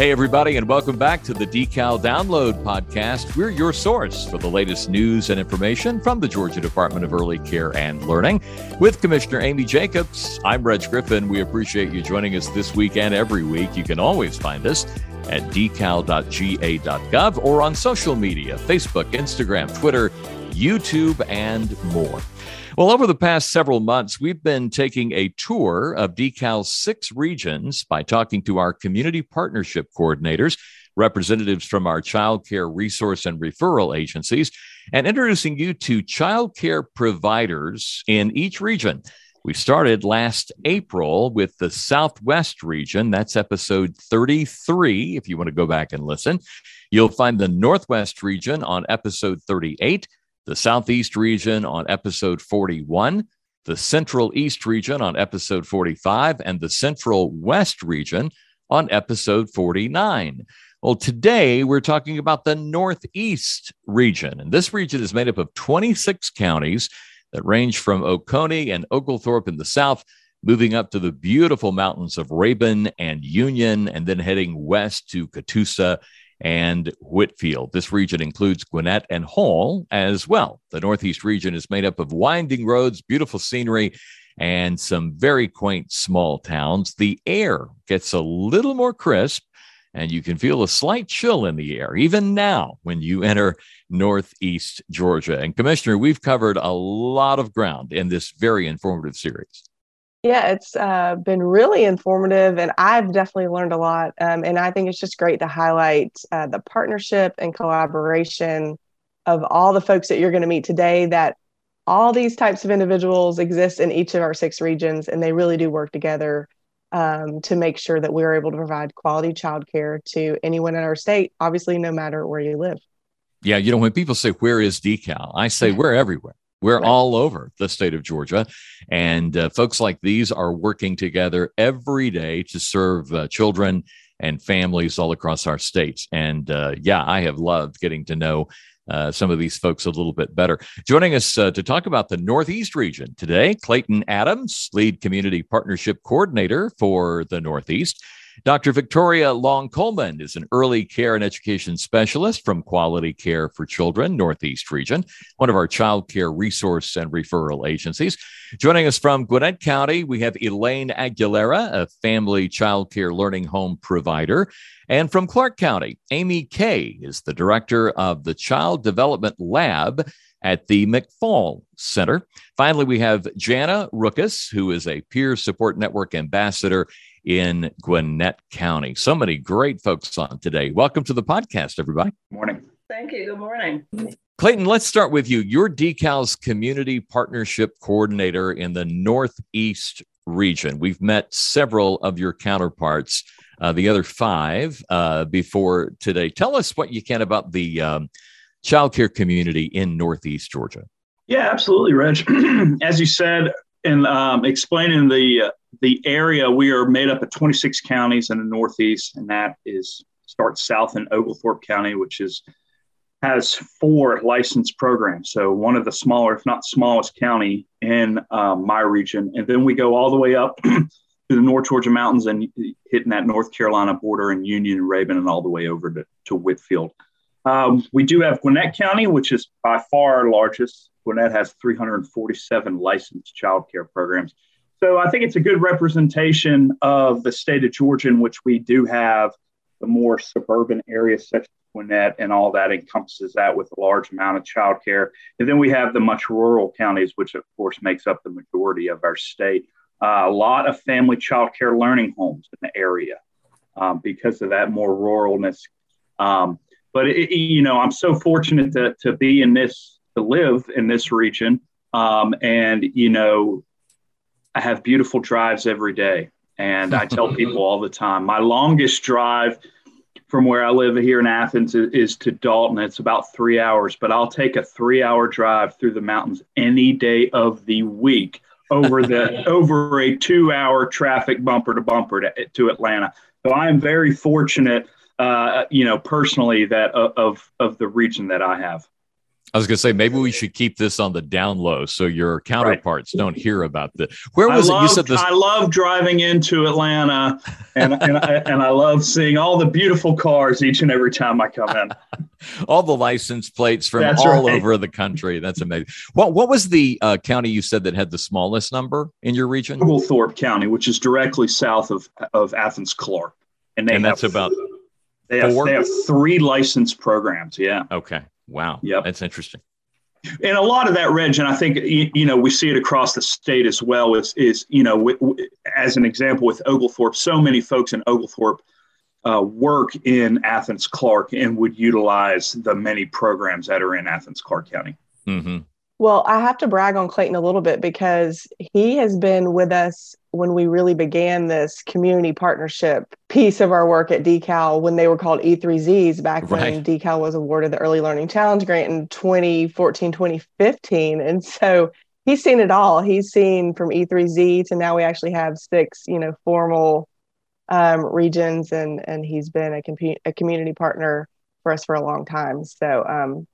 Hey, everybody, and welcome back to the Decal Download Podcast. We're your source for the latest news and information from the Georgia Department of Early Care and Learning. With Commissioner Amy Jacobs, I'm Reg Griffin. We appreciate you joining us this week and every week. You can always find us at decal.ga.gov or on social media Facebook, Instagram, Twitter, YouTube, and more. Well, over the past several months, we've been taking a tour of Decal's six regions by talking to our community partnership coordinators, representatives from our child care resource and referral agencies, and introducing you to child care providers in each region. We started last April with the Southwest region. That's episode 33, if you want to go back and listen. You'll find the Northwest region on episode 38 the Southeast region on episode 41, the Central East region on episode 45, and the Central West region on episode 49. Well, today we're talking about the Northeast region, and this region is made up of 26 counties that range from Oconee and Oglethorpe in the south, moving up to the beautiful mountains of Rabun and Union, and then heading west to Catoosa and Whitfield. This region includes Gwinnett and Hall as well. The Northeast region is made up of winding roads, beautiful scenery, and some very quaint small towns. The air gets a little more crisp, and you can feel a slight chill in the air, even now when you enter Northeast Georgia. And, Commissioner, we've covered a lot of ground in this very informative series. Yeah, it's uh, been really informative, and I've definitely learned a lot. Um, and I think it's just great to highlight uh, the partnership and collaboration of all the folks that you're going to meet today. That all these types of individuals exist in each of our six regions, and they really do work together um, to make sure that we're able to provide quality childcare to anyone in our state. Obviously, no matter where you live. Yeah, you know, when people say, Where is decal? I say, We're everywhere. We're right. all over the state of Georgia. And uh, folks like these are working together every day to serve uh, children and families all across our states. And uh, yeah, I have loved getting to know uh, some of these folks a little bit better. Joining us uh, to talk about the Northeast region today, Clayton Adams, lead community partnership coordinator for the Northeast. Dr. Victoria Long Coleman is an early care and education specialist from Quality Care for Children, Northeast Region, one of our child care resource and referral agencies. Joining us from Gwinnett County, we have Elaine Aguilera, a family child care learning home provider. And from Clarke County, Amy Kay is the director of the Child Development Lab at the McPhaul Center. Finally, we have Jana Ruckus, who is a peer support network ambassador in Gwinnett County. So many great folks on today. Welcome to the podcast, everybody. Morning. Thank you. Good morning. Clayton, let's start with you. You're Decal's community partnership coordinator in the Northeast region. We've met several of your counterparts, uh, the other five, uh, before today. Tell us what you can about the um, childcare community in Northeast Georgia. Yeah, absolutely, Reg. As you said, in um, explaining the uh, the area, we are made up of 26 counties in the Northeast, and that is starts south in Oglethorpe County, which is has four licensed programs. So one of the smaller, if not smallest, county in um, my region, and then we go all the way up to the North Georgia mountains and hitting that North Carolina border and Union and Rabun, and all the way over to, to Whitfield. Um, we do have Gwinnett County, which is by far our largest. Gwinnett has 347 licensed child care programs. So I think it's a good representation of the state of Georgia, in which we do have the more suburban areas such as Gwinnett and all that encompasses that with a large amount of childcare. And then we have the much rural counties, which of course makes up the majority of our state. Uh, a lot of family childcare learning homes in the area um, because of that more ruralness. Um, but it, you know, I'm so fortunate to, to be in this, to live in this region. Um, and you know, I have beautiful drives every day. And I tell people all the time my longest drive from where I live here in Athens is, is, to Dalton. It's about three hours, but I'll take a three hour drive through the mountains any day of the week over the over a two hour traffic bumper to bumper to, to Atlanta. So I am very fortunate, uh, you know, personally that uh, of of the region that I have. I was going to say maybe we should keep this on the down low so your counterparts right. don't hear about this. Where was I it? you said this. I love driving into Atlanta, and and I, and I love seeing all the beautiful cars each and every time I come in. all the license plates from That's all right. over the country. That's amazing. What what was the uh, county you said that had the smallest number in your region? Oglethorpe County, which is directly south of of Athens Clarke, and, they and that's about. They have, they have three license programs. Yeah. Okay. Wow. Yeah, that's interesting. And a lot of that, Reg, and I think you know we see it across the state as well. Is is you know as an example with Oglethorpe, so many folks in Oglethorpe uh, work in Athens Clarke and would utilize the many programs that are in Athens Clarke County. Mm-hmm. Well, I have to brag on Clayton a little bit because he has been with us when we really began this community partnership piece of our work at Decal when they were called E3Zs back right. when Decal was awarded the Early Learning Challenge grant in 2014, 2015. And so he's seen it all. He's seen from E3Z to now we actually have six, you know, formal um, regions and and he's been a, com- a community partner for us for a long time. So um,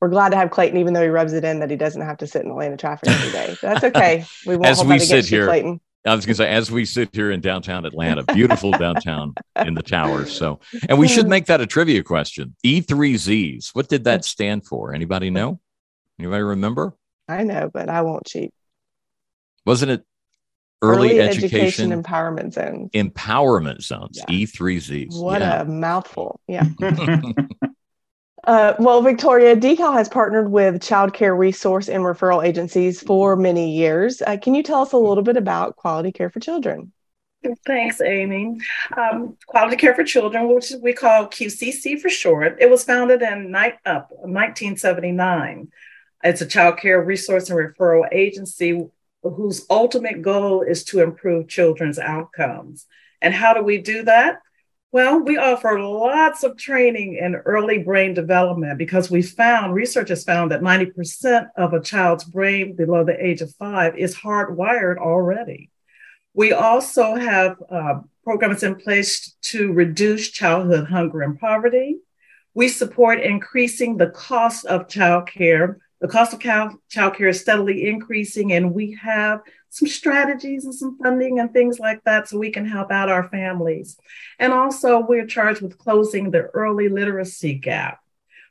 we're glad to have Clayton, even though he rubs it in that he doesn't have to sit in Atlanta traffic every day. That's okay. We won't As hold we that sit here, you, Clayton. I was going to say, as we sit here in downtown Atlanta, beautiful downtown in the towers. So, and we should make that a trivia question. E3Zs. What did that stand for? Anybody know? Anybody remember? I know, but I won't cheat. Wasn't it early, early education, education, empowerment zones? Empowerment zones. Yeah. E3Zs. What yeah. a mouthful. Yeah. Uh, well, Victoria, Decal has partnered with child care resource and referral agencies for many years. Uh, can you tell us a little bit about Quality Care for Children? Thanks, Amy. Um, Quality Care for Children, which we call QCC for short, it was founded in night up 1979. It's a child care resource and referral agency whose ultimate goal is to improve children's outcomes. And how do we do that? Well, we offer lots of training in early brain development because we found, research has found that 90% of a child's brain below the age of five is hardwired already. We also have uh, programs in place to reduce childhood hunger and poverty. We support increasing the cost of childcare. The cost of child care is steadily increasing, and we have some strategies and some funding and things like that so we can help out our families. And also, we're charged with closing the early literacy gap.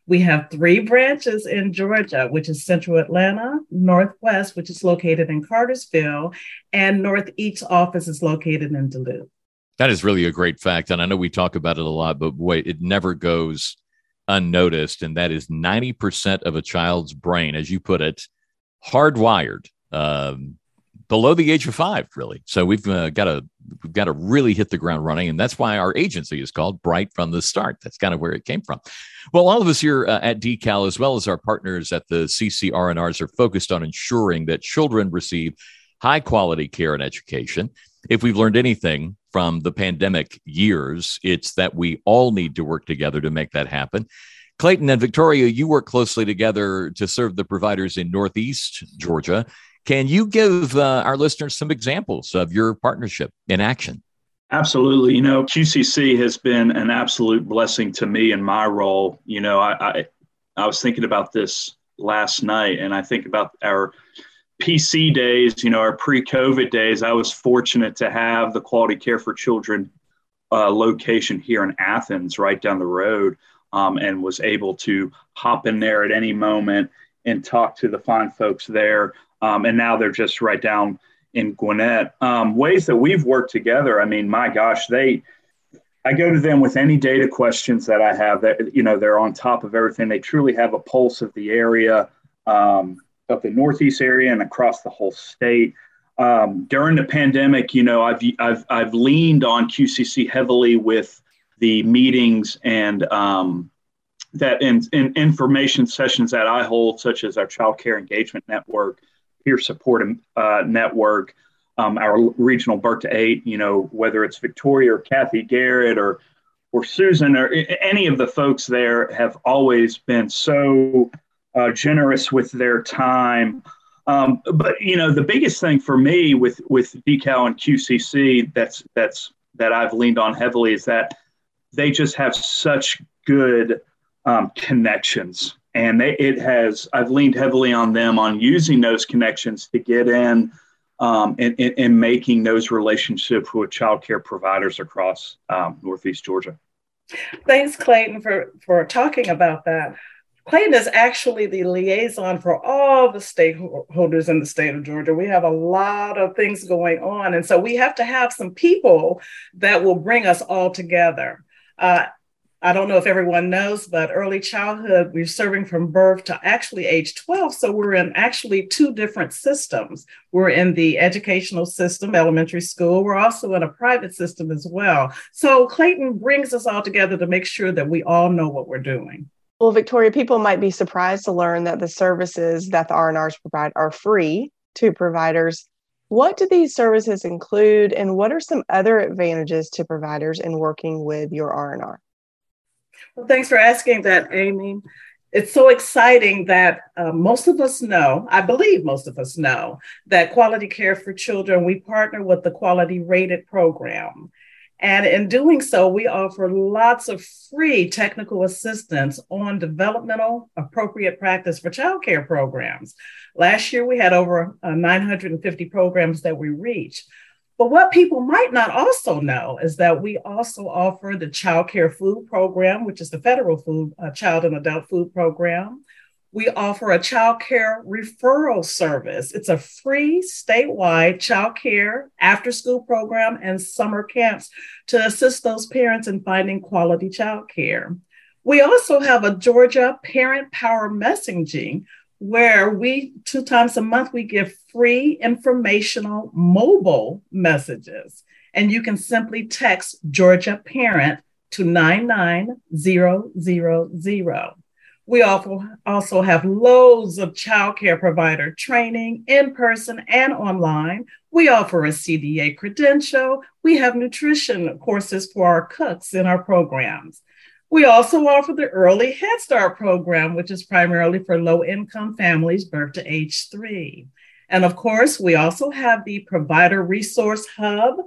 We have three branches in Georgia, which is Central Atlanta, Northwest, which is located in Cartersville, and Northeast office is located in Duluth. That is really a great fact. And I know we talk about it a lot, but wait, it never goes unnoticed. And that is 90% of a child's brain, as you put it, hardwired. Um, below the age of five, really. So we've uh, got to we've got to really hit the ground running, and that's why our agency is called Bright from the Start. That's kind of where it came from. Well, all of us here uh, at Decal, as well as our partners at the CCR&Rs, are focused on ensuring that children receive high quality care and education. If we've learned anything from the pandemic years, it's that we all need to work together to make that happen. Clayton and Victoria, you work closely together to serve the providers in Northeast Georgia. Can you give uh, our listeners some examples of your partnership in action? Absolutely. You know, QCC has been an absolute blessing to me in my role. You know, I, I, I was thinking about this last night, and I think about our PC days, you know, our pre COVID days. I was fortunate to have the Quality Care for Children uh, location here in Athens, right down the road, um, and was able to hop in there at any moment and talk to the fine folks there um, and now they're just right down in Gwinnett. Um, ways that we've worked together. I mean, my gosh, they. I go to them with any data questions that I have. That you know, they're on top of everything. They truly have a pulse of the area, um, of the Northeast area, and across the whole state. Um, during the pandemic, you know, I've I've I've leaned on QCC heavily with the meetings and um, that in, in information sessions that I hold, such as our Child Care Engagement Network, peer support uh, network, um, our regional Birth to Eight, you know, whether it's Victoria or Kathy Garrett or or Susan or any of the folks there have always been so uh, generous with their time. Um, but you know, the biggest thing for me with with Decal and QCC that's that's that I've leaned on heavily is that they just have such good um, connections and they, it has i've leaned heavily on them on using those connections to get in um, and, and, and, making those relationships with child care providers across um, northeast georgia. Thanks clayton for for talking about that. Clayton is actually the liaison for all the stakeholders in the state of georgia. We have a lot of things going on and so we have to have some people that will bring us all together. Uh, I don't know if everyone knows, but early childhood, we're serving from birth to actually age 12. So we're in actually two different systems. We're in the educational system, elementary school. We're also in a private system as well. So Clayton brings us all together to make sure that we all know what we're doing. Well, Victoria, people might be surprised to learn that the services that the R&Rs provide are free to providers. What do these services include, and what are some other advantages to providers in working with your R&R? Well, thanks for asking that, Amy. It's so exciting that uh, most of us know, I believe most of us know, that Quality Care for Children, we partner with the Quality Rated program. And in doing so, we offer lots of free technical assistance on developmental appropriate practice for childcare programs. Last year, we had over uh, 950 programs that we reached. But what people might not also know is that we also offer the Child Care Food Program, which is the federal food, uh, child and adult food program. We offer a child care referral service. It's a free statewide child care after school program and summer camps to assist those parents in finding quality child care. We also have a Georgia Parent Power Messaging, where we two times a month we give free informational mobile messages and you can simply text georgia parent to 99000 we also have loads of childcare provider training in person and online. We offer a CDA credential. We have nutrition courses for our cooks in our programs. We also offer the Early Head Start program, which is primarily for low income families birth to age three. And of course, we also have the Provider Resource Hub,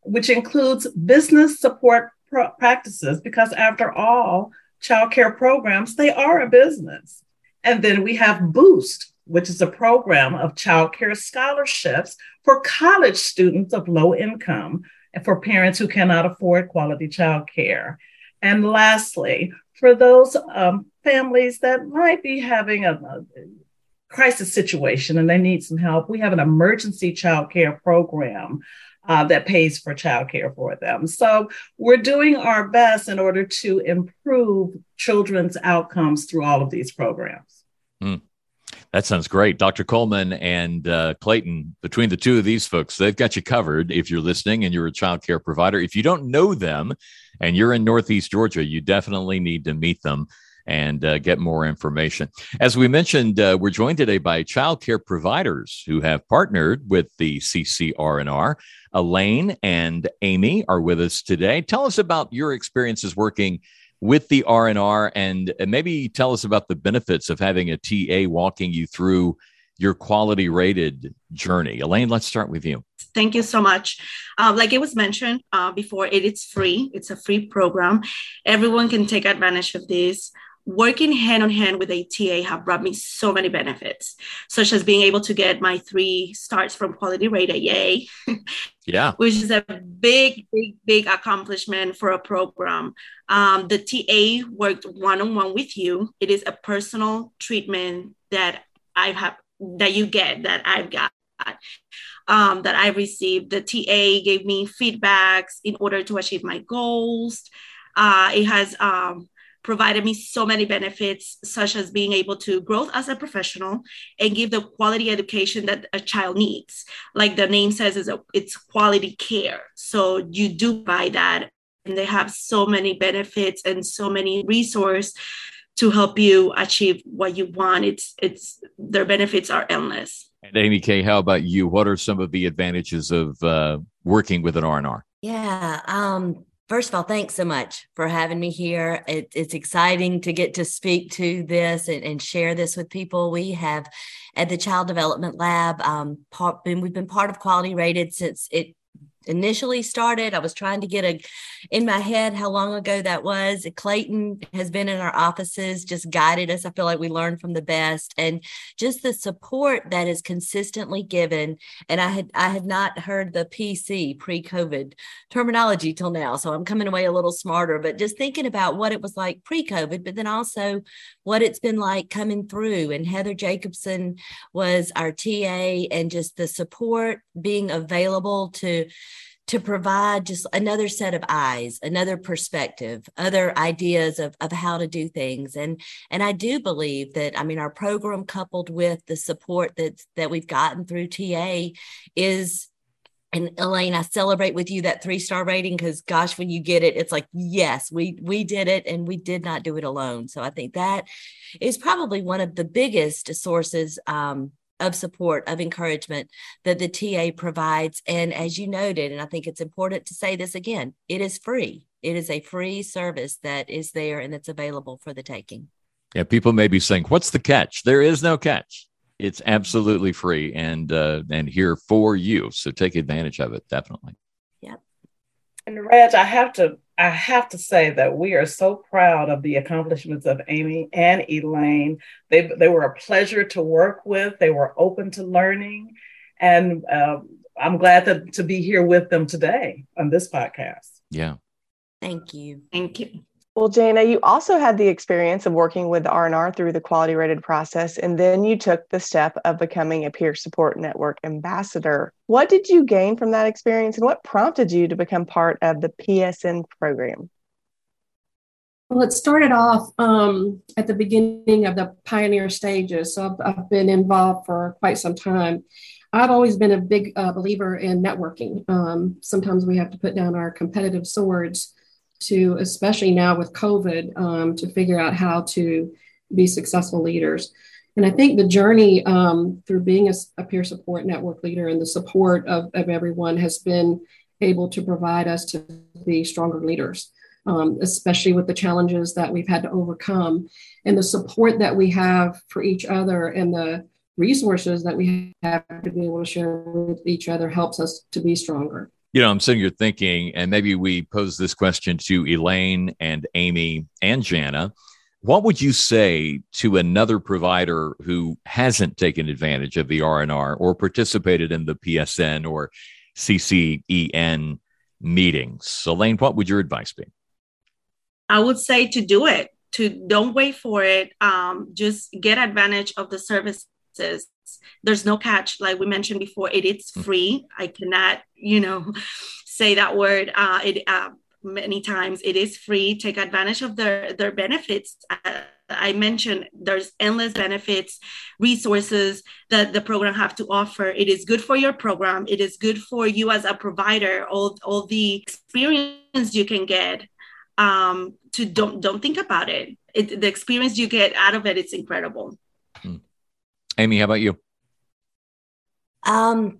which includes business support practices, because after all, childcare programs, they are a business. And then we have Boost, which is a program of childcare scholarships for college students of low income and for parents who cannot afford quality childcare. And lastly, for those um, families that might be having a, a, crisis situation and they need some help, we have an emergency child care program uh, that pays for child care for them. So we're doing our best in order to improve children's outcomes through all of these programs. Mm. That sounds great. Dr. Coleman and uh, Clayton, between the two of these folks, they've got you covered if you're listening and you're a child care provider. If you don't know them and you're in Northeast Georgia, you definitely need to meet them and uh, get more information. As we mentioned, uh, we're joined today by child care providers who have partnered with the CCR&R. Elaine and Amy are with us today. Tell us about your experiences working with the R&R and maybe tell us about the benefits of having a TA walking you through your quality rated journey. Elaine, let's start with you. Thank you so much. Uh, like it was mentioned uh, before, it is free. It's a free program. Everyone can take advantage of this working hand in hand with ATA have brought me so many benefits, such as being able to get my three starts from Quality Rate yay. Yeah. which is a big, big, big accomplishment for a program. Um, the TA worked one on one with you. It is a personal treatment that I have, that you get, that I've got. Um, that I received. The TA gave me feedbacks in order to achieve my goals. Uh, it has um, provided me so many benefits, such as being able to grow as a professional and give the quality education that a child needs. Like the name says, is it's quality care. So you do buy that, and they have so many benefits and so many resources to help you achieve what you want. It's it's their benefits are endless. And Amy K, how about you? What are some of the advantages of uh, working with an R&R? Yeah, um, First of all, thanks so much for having me here. It, it's exciting to get to speak to this and, and, share this with people. We have at the Child Development Lab, um, part, been, we've been part of Quality Rated since it initially started. I was trying to get a in my head how long ago that was. Clayton has been in our offices, just guided us. I feel like we learned from the best and just the support that is consistently given. And I had I had not heard the PC pre-COVID terminology till now. So I'm coming away a little smarter, but just thinking about what it was like pre-COVID, but then also what it's been like coming through. And Heather Jacobson was our TA and just the support being available to to provide just another set of eyes another perspective other ideas of, of how to do things and and i do believe that i mean our program coupled with the support that that we've gotten through ta is and Elaine, I celebrate with you that three star rating because gosh, when you get it, it's like, yes, we we did it and we did not do it alone. So I think that is probably one of the biggest sources um, of support, of encouragement that the TA provides. And as you noted, and I think it's important to say this again, it is free. It is a free service that is there and that's available for the taking. Yeah, people may be saying, "What's the catch?" There is no catch. It's absolutely free and uh, and here for you. So take advantage of it. Definitely. Yep. And Reg, I have to I have to say that we are so proud of the accomplishments of Amy and Elaine. They, they were a pleasure to work with, they were open to learning. And uh, I'm glad to, to be here with them today on this podcast. Yeah. Thank you. Thank you. Well, Jana, you also had the experience of working with R&R through the quality rated process, and then you took the step of becoming a peer support network ambassador. What did you gain from that experience, and what prompted you to become part of the PSN program? Well, it started off um, at the beginning of the pioneer stages. So I've, I've, been involved for quite some time. I've always been a big uh, believer in networking. Um, sometimes we have to put down our competitive swords to, especially now with COVID, um, to figure out how to be successful leaders. And I think the journey um, through being a, a, peer support network leader and the support of, of everyone has been able to provide us to be stronger leaders, um, especially with the challenges that we've had to overcome and the support that we have for each other and the resources that we have to be able to share with each other helps us to be stronger you know, I'm sitting here thinking, and maybe we pose this question to Elaine and Amy and Jana. What would you say to another provider who hasn't taken advantage of the R&R or participated in the PSN or CCEN meetings? Elaine, what would your advice be? I would say to do it. To don't wait for it. Um, just get advantage of the services there's no catch. Like we mentioned before it is mm. free. I cannot you know say that word uh, it uh, many times. It is free. Take advantage of their their benefits. Uh, i mentioned there's endless benefits resources that the program have to offer. It is good for your program. It is good for you as a provider. All, all the experience you can get um, to don't don't think about it. it the experience you get out of it it's incredible. Amy how about you um,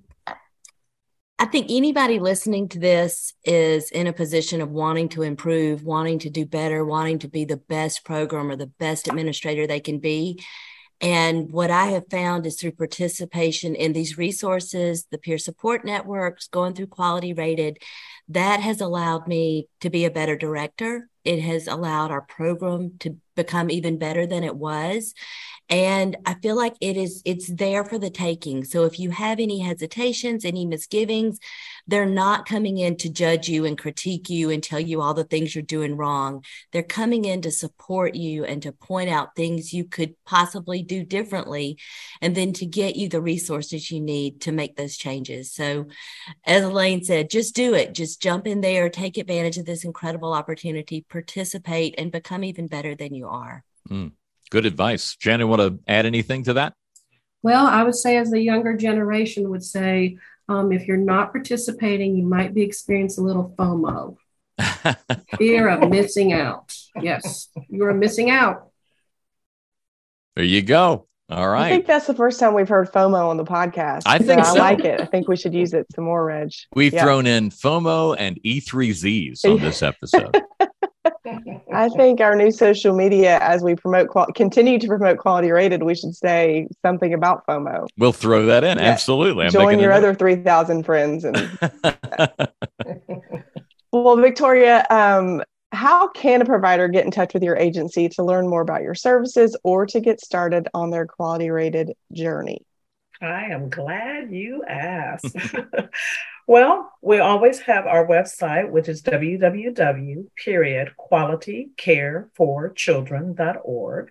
I think anybody listening to this is in a position of wanting to improve, wanting to do better, wanting to be the best program or the best administrator they can be. And what I have found is through participation in these resources, the peer support networks, going through quality rated, that has allowed me to be a better director. It has allowed our program to become even better than it was and i feel like it is it's there for the taking. So if you have any hesitations any misgivings they're not coming in to judge you and critique you and tell you all the things you're doing wrong. They're coming in to support you and to point out things you could possibly do differently and then to get you the resources you need to make those changes. So as elaine said just do it. Just jump in there take advantage of this incredible opportunity participate and become even better than you are. Mm. Good advice. Janet, want to add anything to that? Well, I would say, as the younger generation would say, um, if you're not participating, you might be experiencing a little FOMO, fear of missing out. Yes, you're missing out. There you go. All right. I think that's the first time we've heard FOMO on the podcast. I think so. I like it. I think we should use it some more, Reg. We've yeah. thrown in FOMO and E3Zs on this episode. I think our new social media, as we promote, qual- continue to promote quality rated, we should say something about FOMO. We'll throw that in. Yeah. Absolutely. I'm Join your other 3,000 friends. And well, Victoria, um, how can a provider get in touch with your agency to learn more about your services or to get started on their quality rated journey? I am glad you asked. well, we always have our website, which is www. Period quality care for children.org.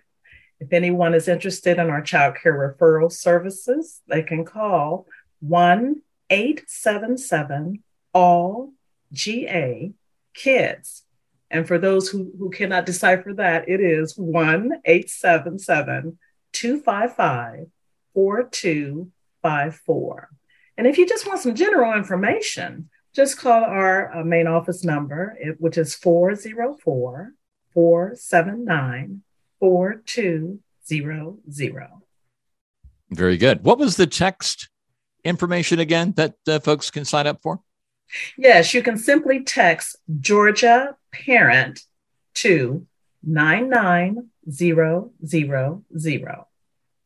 If anyone is interested in our child care referral services, they can call 1 877 all GA kids. And for those who, who cannot decipher that, it is 1 877 255 4254. And if you just want some general information, just call our uh, main office number, which is 404 479 4200. Very good. What was the text information again that uh, folks can sign up for? Yes, you can simply text Georgia parent to 99000.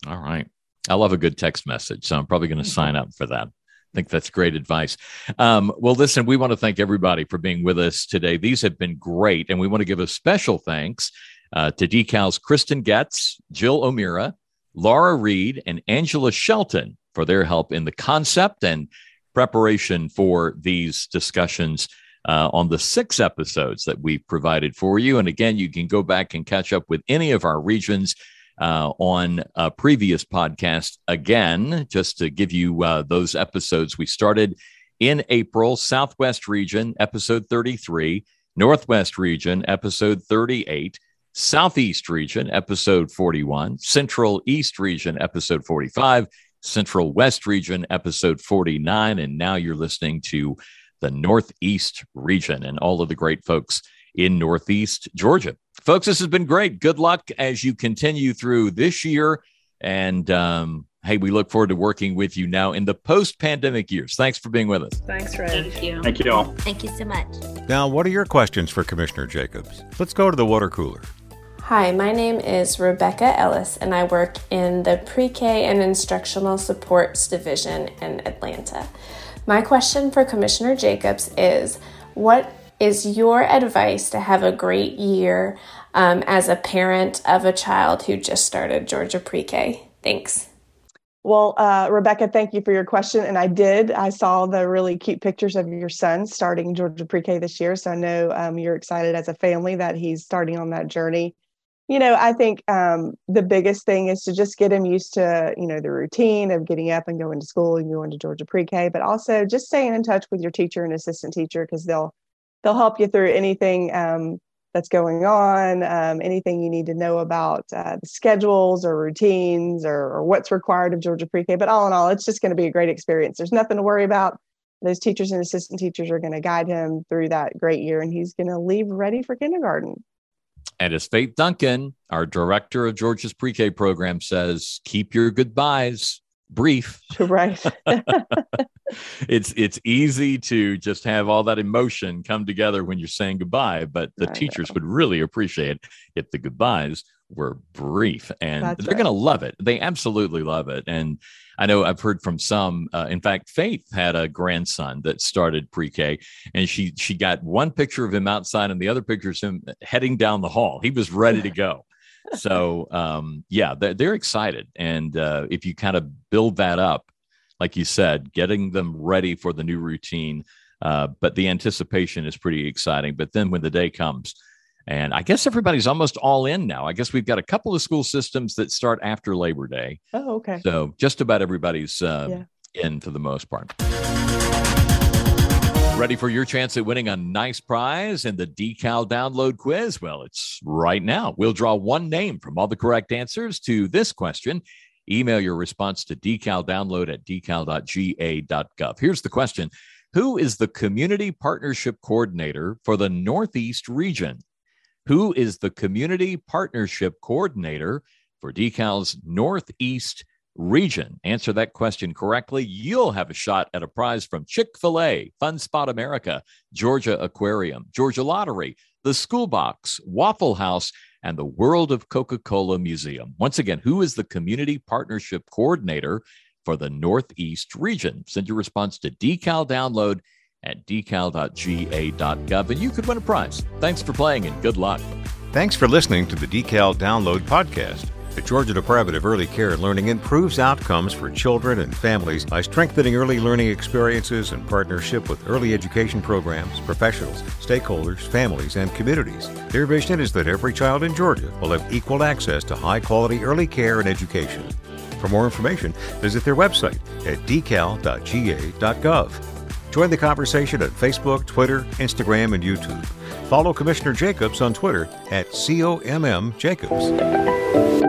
All right. I love a good text message, so I'm probably going to sign up for that. I think that's great advice. Um, well, listen, we want to thank everybody for being with us today. These have been great, and we want to give a special thanks uh, to Decal's Kristen Getz, Jill O'Meara, Laura Reed, and Angela Shelton for their help in the concept and preparation for these discussions uh, on the six episodes that we provided for you. And again, you can go back and catch up with any of our regions uh, on a previous podcast. Again, just to give you uh, those episodes, we started in April, Southwest region, episode 33, Northwest region, episode 38. Southeast region, episode 41, Central East region, episode 45, Central West region, episode 49. And now you're listening to the Northeast region and all of the great folks in Northeast Georgia. Folks, this has been great. Good luck as you continue through this year. And um, hey, we look forward to working with you now in the post pandemic years. Thanks for being with us. Thanks, Reg. Thank you. Thank you all. Thank you so much. Now, what are your questions for Commissioner Jacobs? Let's go to the water cooler. Hi, my name is Rebecca Ellis, and I work in the Pre K and Instructional Supports Division in Atlanta. My question for Commissioner Jacobs is What is your advice to have a great year um, as a parent of a child who just started Georgia Pre K? Thanks. Well, uh, Rebecca, thank you for your question. And I did. I saw the really cute pictures of your son starting Georgia Pre K this year. So I know um, you're excited as a family that he's starting on that journey you know i think um, the biggest thing is to just get him used to you know the routine of getting up and going to school and going to georgia pre-k but also just staying in touch with your teacher and assistant teacher because they'll they'll help you through anything um, that's going on um, anything you need to know about uh, the schedules or routines or, or what's required of georgia pre-k. But all in all it's just going to be a great experience. There's nothing to worry about. Those teachers and assistant teachers are going to guide him through that great year and he's going to leave ready for kindergarten. And as Faith Duncan, our director of Georgia's pre K program, says, keep your goodbyes brief. Right. it's it's easy to just have all that emotion come together when you're saying goodbye, but the I teachers know. would really appreciate if the goodbyes were brief and That's they're right. going to love it. They absolutely love it. And I know I've heard from some. Uh, in fact, Faith had a grandson that started pre-K, and she she got one picture of him outside, and the other picture is him heading down the hall. He was ready to go. So um, yeah, they're, they're excited, and uh, if you kind of build that up, like you said, getting them ready for the new routine. Uh, but the anticipation is pretty exciting. But then when the day comes, and I guess everybody's almost all in now. I guess we've got a couple of school systems that start after Labor Day. Oh, okay. So just about everybody's uh, yeah. in for the most part. Ready for your chance at winning a nice prize in the decal download quiz? Well, it's right now. We'll draw one name from all the correct answers to this question. Email your response to decaldownload at decal.ga.gov. Here's the question Who is the Community Partnership Coordinator for the Northeast region? who is the Community Partnership Coordinator for Decal's Northeast region. Answer that question correctly. You'll have a shot at a prize from Chick fil A, Fun Spot America, Georgia Aquarium, Georgia Lottery, the School Box, Waffle House, and the World of Coca Cola Museum. Once again, who is the Community Partnership Coordinator for the Northeast region? Send your response to decal download at decal.ga.gov and you could win a prize. Thanks for playing and good luck. Thanks for listening to the Decal Download podcast. The Georgia Department of Early Care and Learning improves outcomes for children and families by strengthening early learning experiences in partnership with early education programs, professionals, stakeholders, families, and communities. Their vision is that every child in Georgia will have equal access to high quality early care and education. For more information, visit their website at decal.ga.gov. Join the conversation at Facebook, Twitter, Instagram, and YouTube. Follow Commissioner Jacobs on Twitter at COMM Jacobs.